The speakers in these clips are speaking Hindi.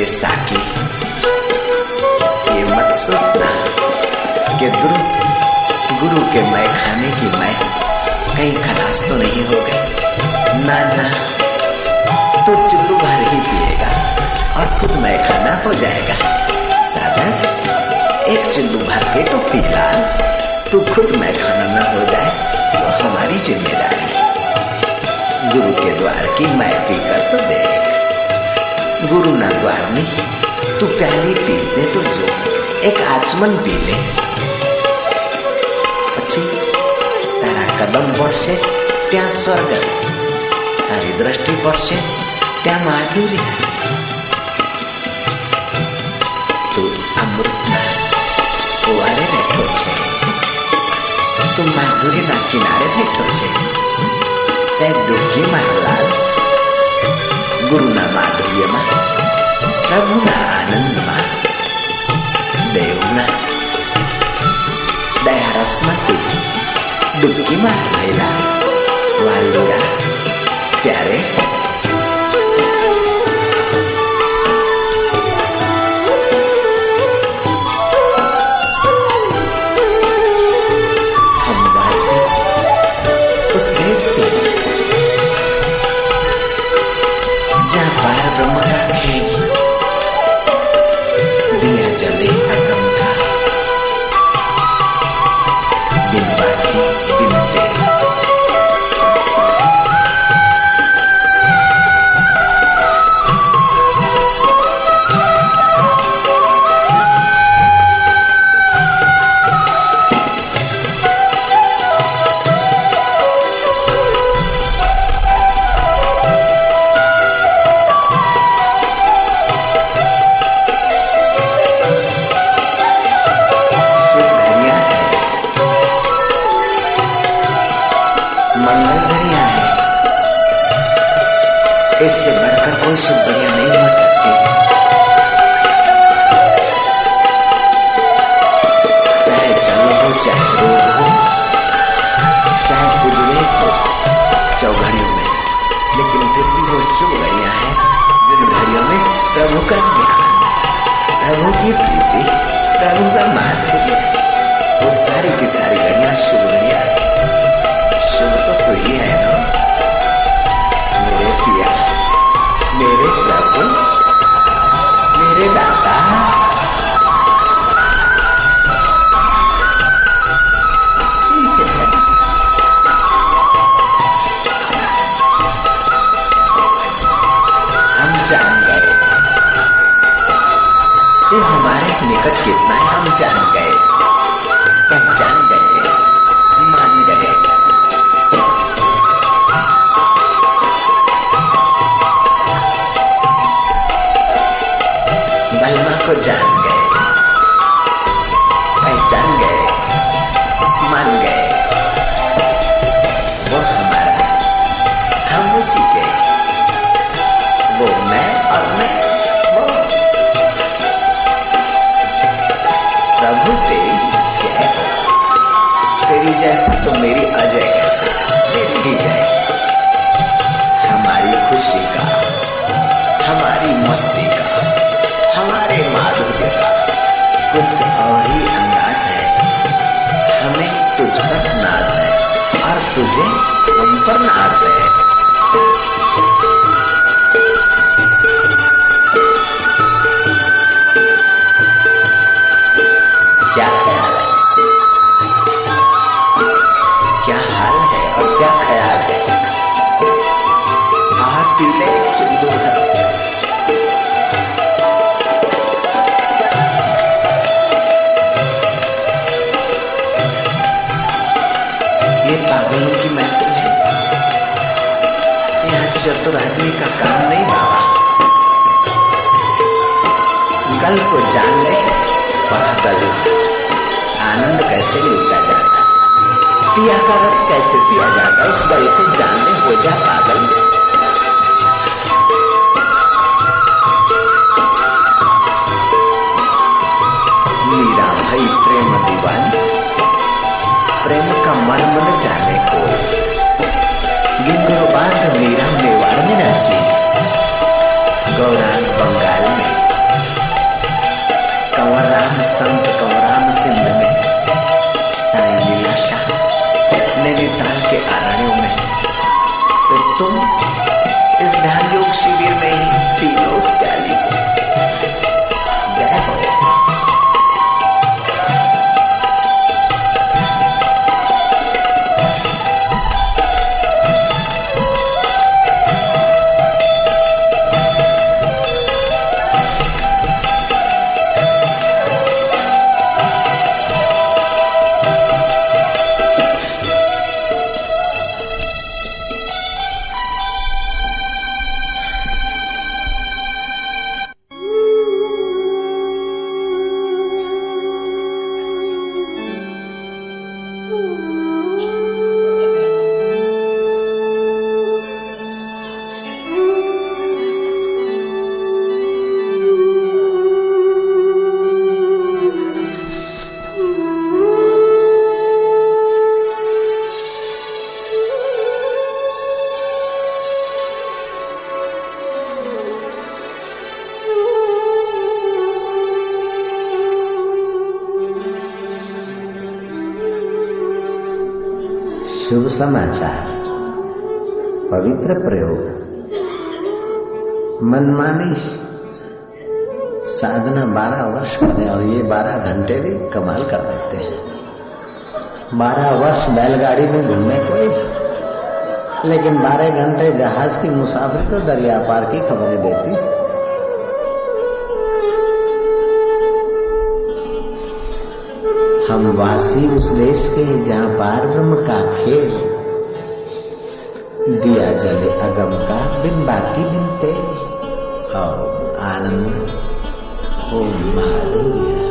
ए साकी ये मत सोचना कि गुरु गुरु के मैं खाने की मैं कहीं खलास तो नहीं हो गई। ना ना तो चुल्लू भर ही पिएगा और खुद मैं खाना हो जाएगा। साधक एक चुल्लू भर के तो पीला तू खुद मैं खाना न हो जाए तो हमारी ज़िम्मेदारी। गुरु के द्वार की मैं पीकर तो देख। गुरु ना द्वार में तू पहली पीते तो जो एक आचमन पी ले પછી તારા કદમ પડશે ત્યાં સ્વર્ગ તારી દ્રષ્ટિ પડશે ત્યાં માધુર્ય તું અમૃતના કુવારે બેઠો છે તું માધુર્યના કિનારે બેઠો છે સાહેબ ડૂબકી મારો લાલ ગુરુના માધુર્યમાં પ્રભુના આનંદમાં દેવના દયારસમાં તું ડૂબકી માર રહેલા વાલુડા ત્યારે हम वासी उस देश के जहाँ पार ब्रह्म मस्ती का, हमारे माधुर्य का कुछ और ही अंदाज है। हमें तुझ पर नाज है और तुझे हम पर नाज है। चतुर आदमी का काम नहीं बाबा। गल को जान ले, वह गल आनंद कैसे लूटा जाता। पिया का रस कैसे पिया जाता, उस गल को जान ले, हो जा पागल। मीरा भाई प्रेम दीवानी, प्रेम का मर्म न जाने को। गिंगरो बाँध मीरा मीना जी गौरांग बंगाल में कंवर राम संत कंवराम सिंध में साई लीलाशाह नैनीताल के आरण्यों में तो तुम इस ध्यान योग शिविर में ही पी उस प्याली को समाचार पवित्र प्रयोग। मनमानी साधना बारह वर्ष करें और ये बारह घंटे भी कमाल कर देते हैं। बारह वर्ष बैलगाड़ी में घूमे कोई लेकिन बारह घंटे जहाज़ की मुसाफिर तो दरिया पार की खबरें देती हम वासी उस देश के जहाँ पार ब्रह्म का खेल दिया जले अगम का बिन बाती बिन तेल और आनंद ओम माधुर्य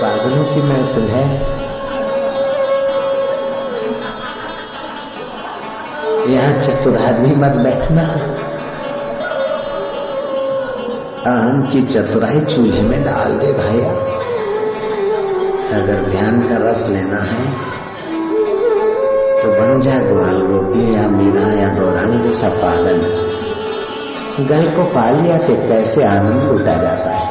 पागलों की महफिल है यहाँ चतुरादमी मत बैठना अहम की चतुराई चूल्हे में डाल दे भैया अगर ध्यान का रस लेना है तो बन जा ग्वाल गोपी या मीना या गौरांग जैसा पालन। गल को पा लिया कि कैसे आनंद लूटा जाता है।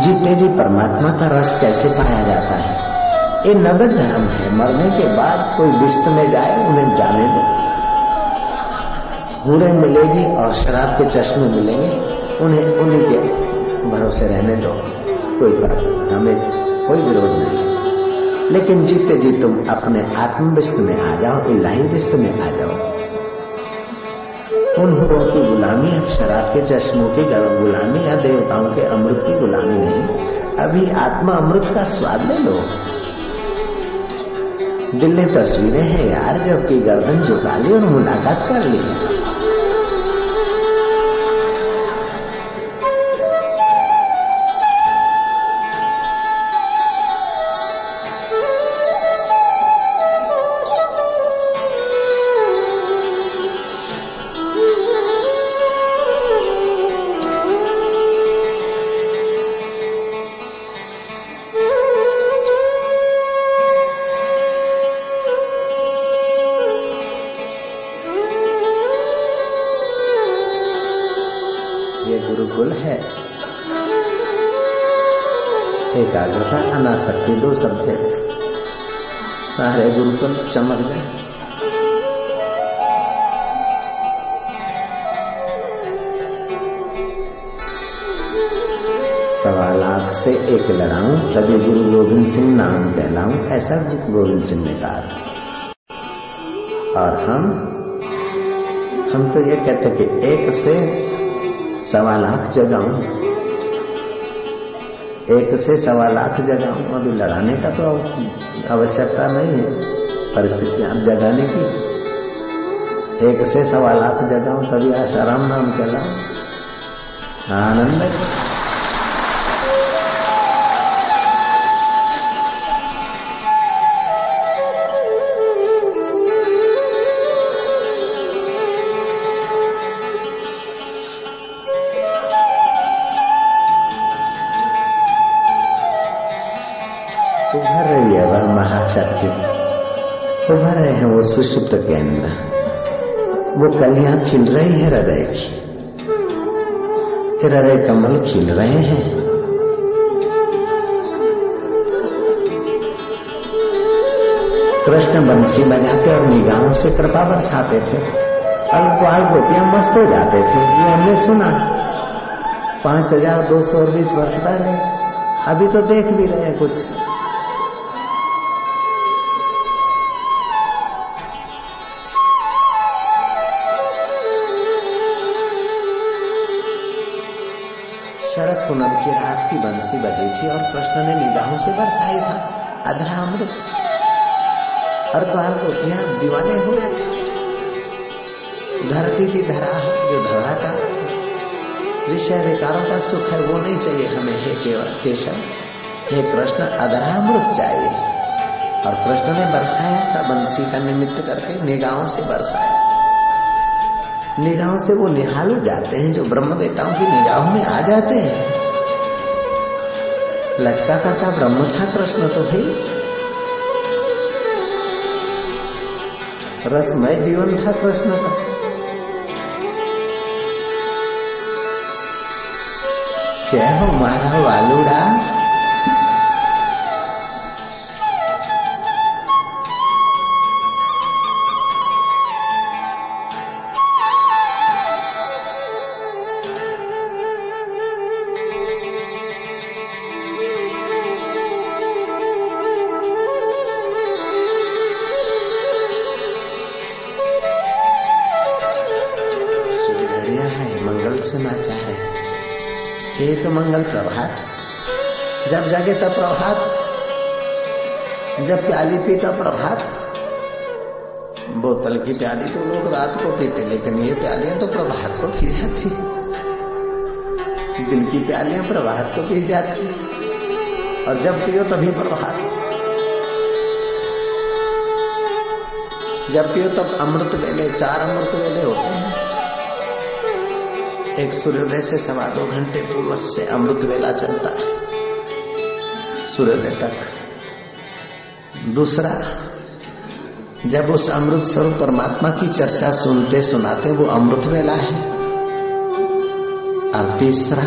जीते जी परमात्मा का रस कैसे पाया जाता है। ये नगद धर्म है, मरने के बाद कोई विस्त में जाए, उन्हें जाने दो। बूढ़े मिलेगी और शराब के चश्मे मिलेंगे। उन्हें, उन्हीं के भरोसे रहने दो। कोई फ़र्क हमें कोई विरोध नहीं। लेकिन जीते जी तुम अपने आत्म विस्त में आ जाओ इलाही विस्त में आ जाओ। उन हुओं की गुलामी अब शराब के चश्मों की गुलामी या देवताओं के अमृत की गुलामी नहीं, अभी आत्मा अमृत का स्वाद ले लो। दिल्ली तस्वीरें हैं यार, जबकि गर्दन झुका ली और मुलाकात कर ली। सब्जेक्ट सारे गुरुकुल चमक गए। सवा लाख से एक लड़ाऊं, तभी गुरु गोविंद सिंह नाम कहलाऊं ऐसा गुरु गोविंद सिंह ने कहा। और हम हम तो ये कहते कि एक से सवा लाख जगाऊं। एक से सवा लाख जगाऊं अभी लड़ाने का तो आवश्यकता नहीं है। परिस्थिति आप जगाने की। एक से सवा लाख जगाऊं तभी आशाराम नाम कहला आनंद। सुषुप्त के अंदर वो कलियाँ खिल रही है हृदय की। हृदय कमल खिल रहे हैं। कृष्ण बंसी बजाते और निगाहों से कृपा बरसाते थे। ग्वाल गोपियाँ मस्त हो जाते थे। ये हमने सुना। पाँच हज़ार दो सौ बीस वर्ष पहले। अभी तो देख भी रहे हैं कुछ। की बजी थी और कृष्ण ने निगाहों से बरसाई था। अधरा अमृत। और को गोपियाँ दीवाने हुए थे। धरती थी धरा जो धरा का विषय विकारों का सुख है, वो नहीं चाहिए हमें, हे केवल केशव, हे कृष्ण अधरामृत चाहिए। और कृष्ण ने बरसाया था, बंसी का निमित्त करके निगाहों से बरसाया। निगाहों से वो निहाल जाते हैं जो ब्रह्म वेताओं की निगाहों में आ जाते हैं। लटका करता ब्रह्म था कृष्ण तो भाई रसमय जीवन था कृष्ण का। जय हो मारा तो प्रभात, जब जागे तब प्रभात, जब प्याली पी तब प्रभात। बोतल की प्याली तो लोग रात को पीते, लेकिन ये प्यालियाँ तो प्रभात को पी जाती। दिल की प्यालियाँ प्रभात को पी जाती। और जब पियो तभी प्रभात। जब पियो तब अमृत वेले, चार अमृत वेले होते हैं। एक सूर्योदय से सवा दो घंटे पूर्व से अमृत वेला चलता है। सूर्योदय तक। दूसरा, जब उस अमृत स्वरूप परमात्मा की चर्चा सुनते सुनाते वो अमृत वेला है। और तीसरा,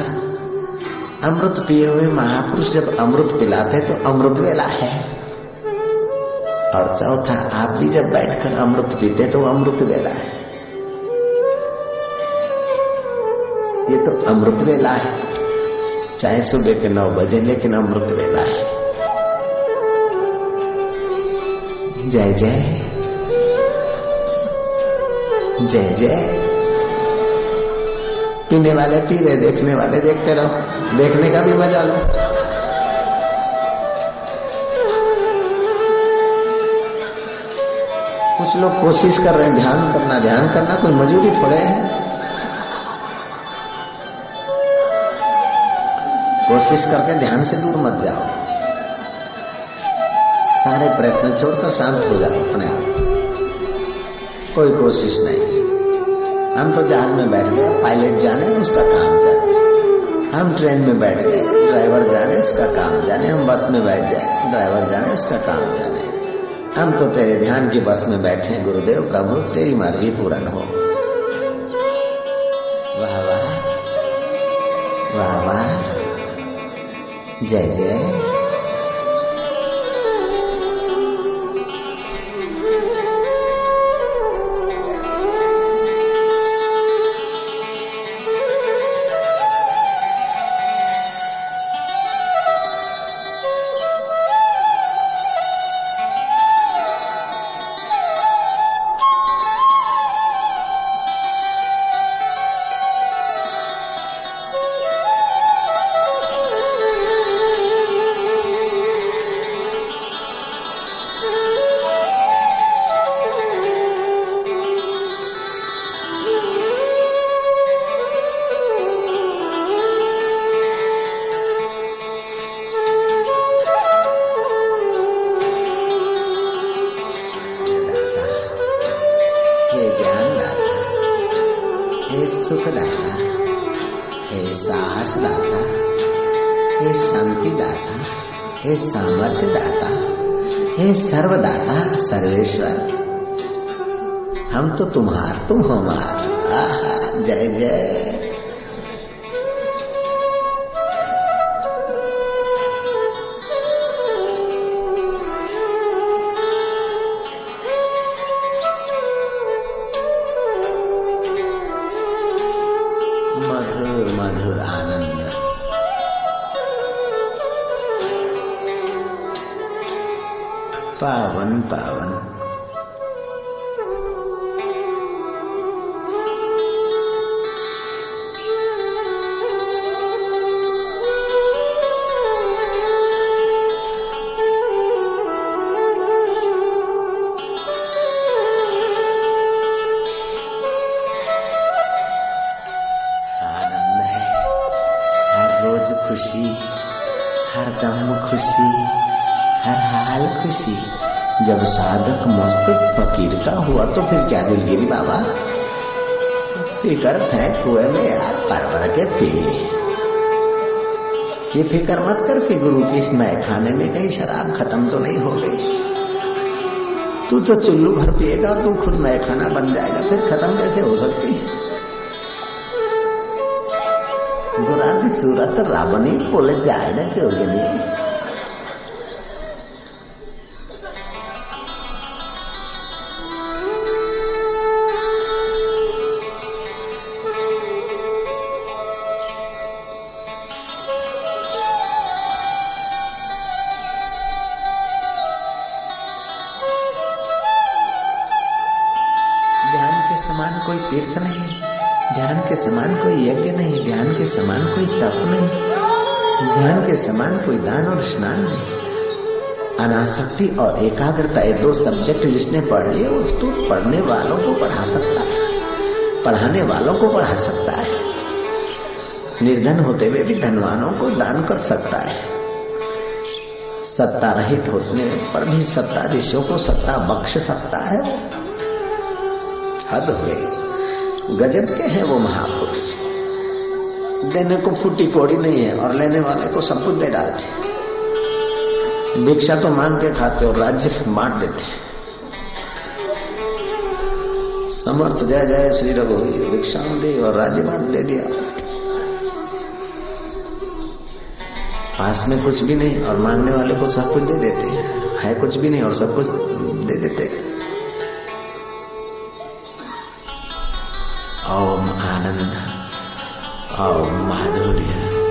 अमृत पिए हुए महापुरुष जब अमृत पिलाते तो अमृत वेला है। और चौथा, आप भी जब बैठकर अमृत पीते तो अमृत वेला है। ये तो अमृत वेला है। चाहे सुबह के नौ बजे, लेकिन अमृत वेला है। जय जय। जय जय। पीने वाले पी रहे देखने वाले, देखते रहो। देखने का भी मज़ा लो। कुछ लोग कोशिश कर रहे हैं, ध्यान करना ध्यान करना, कोई मजूरी थोड़े है। कोशिश करके ध्यान से दूर मत जाओ। सारे प्रयत्न छोड़कर शांत हो जाओ अपने आप। कोई कोशिश नहीं। हम तो जहाज़ में बैठ गए, पायलट जाने उसका काम जाने। हम ट्रेन में बैठ गए, ड्राइवर जाने उसका काम जाने। हम बस में बैठ जाए ड्राइवर जाने उसका काम जाने। हम तो तेरे ध्यान की बस में बैठे गुरुदेव प्रभु, तेरी मर्ज़ी पूर्ण हो। जय जय हे शांति दाता हे सामर्थ्य दाता हे सर्वदाता सर्वेश्वर। हम तो तुम्हार तुम हमार आहा, जय जय। आनंद है। हर रोज खुशी, हर दम खुशी, हर हाल खुशी। जब साधक मस्त फकीर का हुआ तो फिर क्या दिलगिरी बाबा? फिकर थे कुएँ में यार परवर के पी ये फ़िक्र मत कर कि गुरु की इस खाने में कहीं शराब खत्म तो नहीं हो गई। तू तो चुल्लू भर पिएगा और तू खुद नए खाना बन जाएगा, फिर खत्म कैसे हो सकती है? गुरादी सूरत रावणी बोले जाड़ जोगनी। ध्यान के समान कोई तीर्थ नहीं ध्यान के समान कोई यज्ञ नहीं ध्यान के समान कोई तप नहीं ध्यान के समान कोई दान और स्नान नहीं। अनासक्ति और एकाग्रता ये दो सब्जेक्ट जिसने पढ़ लिए, वो तो पढ़ने वालों को पढ़ा सकता है, पढ़ाने वालों को पढ़ा सकता है। निर्धन होते हुए भी धनवानों को दान कर सकता है। सत्ता रहित होने पर भी सत्ताधीशों को सत्ता बख्श सकता है। हद हो गई। गजब के हैं वो महापुरुष। देने को फूटी कोड़ी नहीं है और लेने वाले को सब कुछ दे डालते भिक्षा तो मांग के खाते और राज्य बांट देते समर्थ जय जय श्री रघुवीर भिक्षा दी और राज्य बांट दे दिया। पास में कुछ भी नहीं और मांगने वाले को सब कुछ दे देते हैं। है कुछ भी नहीं और सब कुछ दे देते ओम आनंद ओम माधुर्य।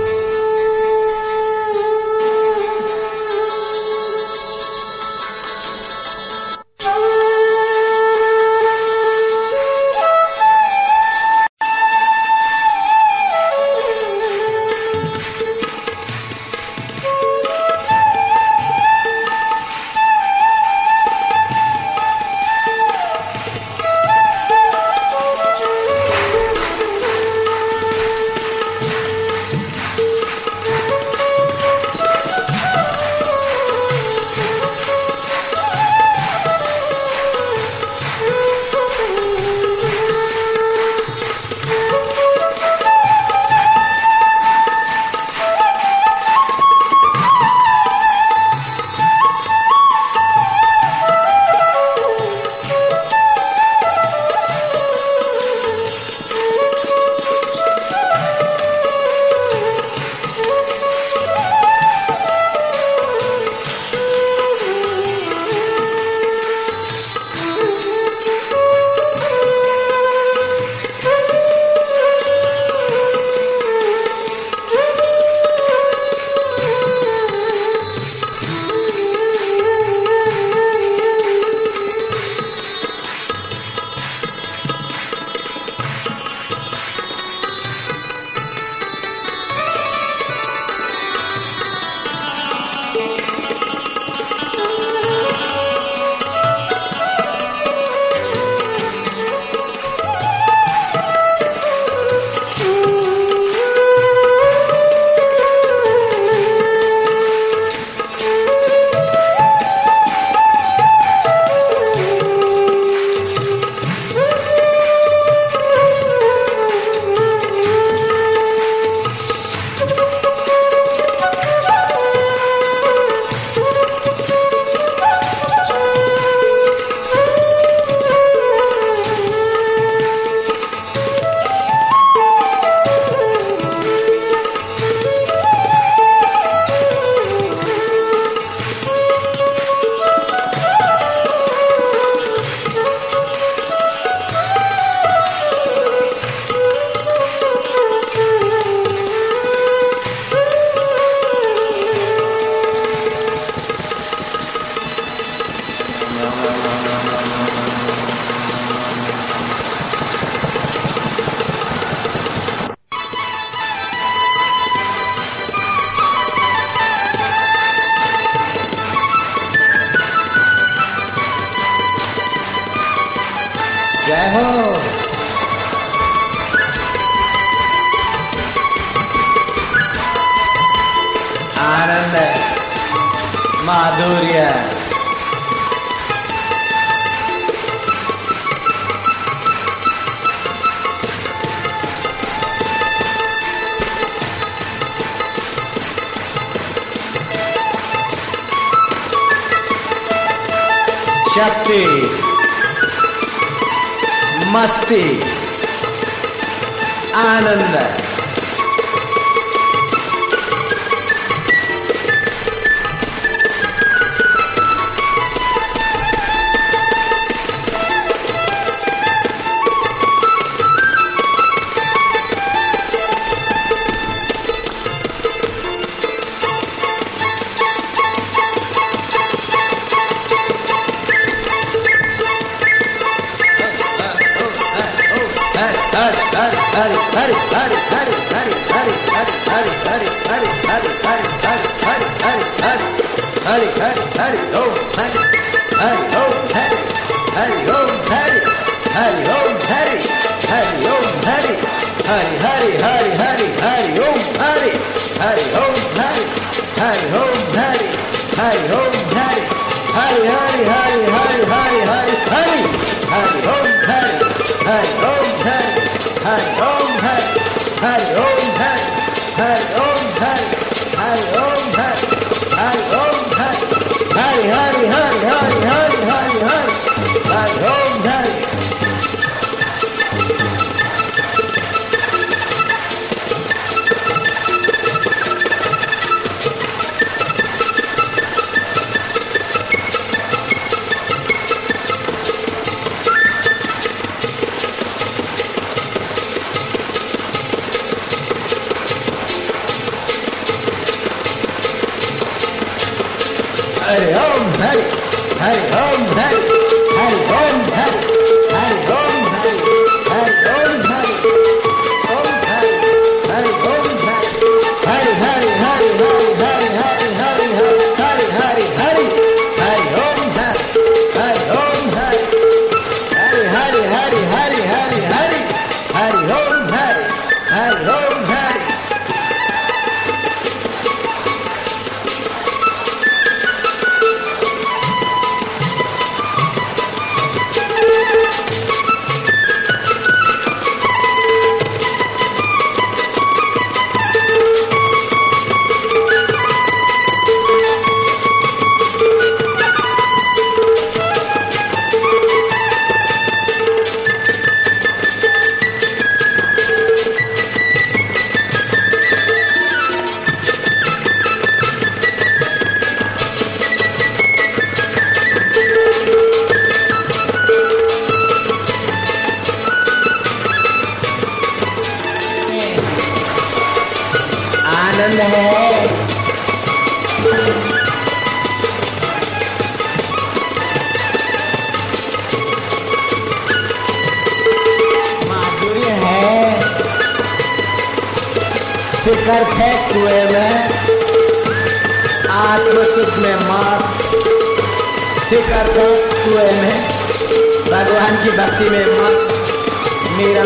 भक्ति आनंद Hello. सुखर फेंक हुए में आत्मसुख में मास फिकर तो फेंक हुए में। भगवान की भक्ति में मस्त, मेरा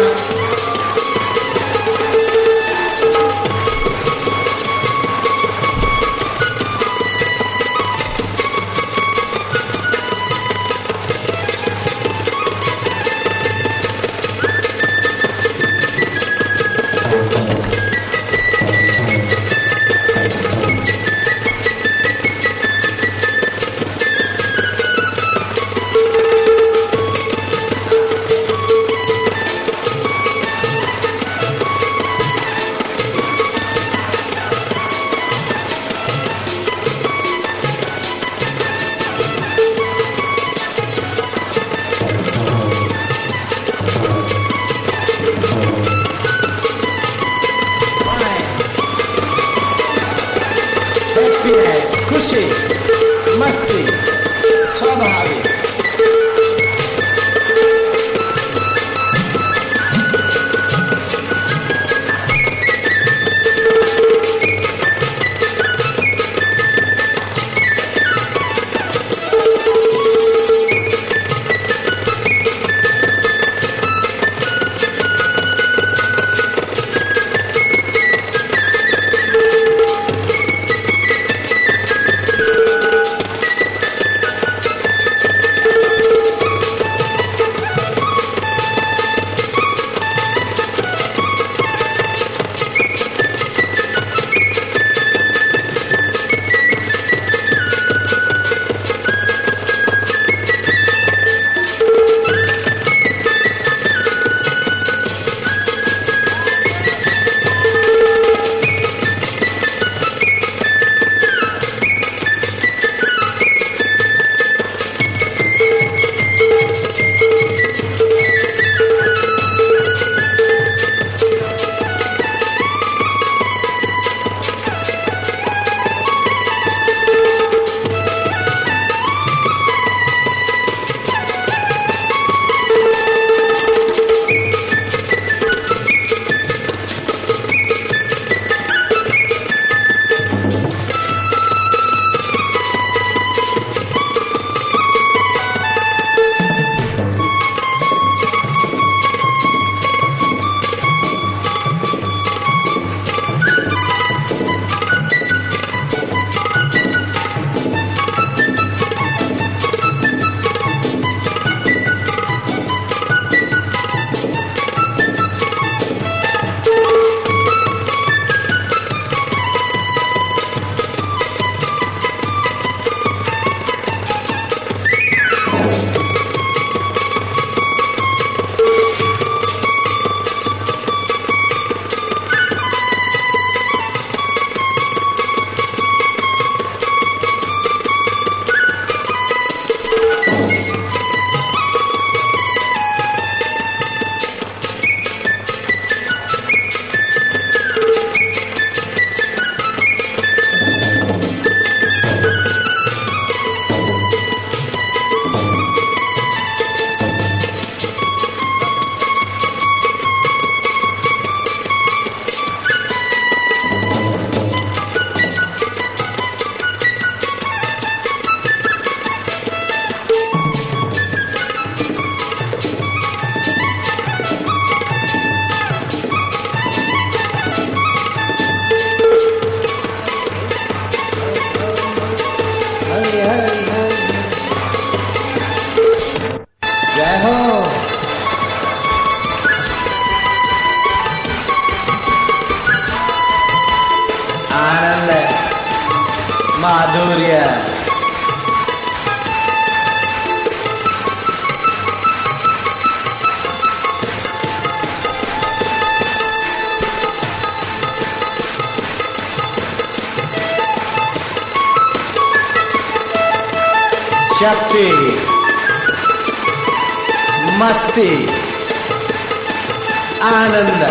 मस्ती आनंद।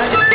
United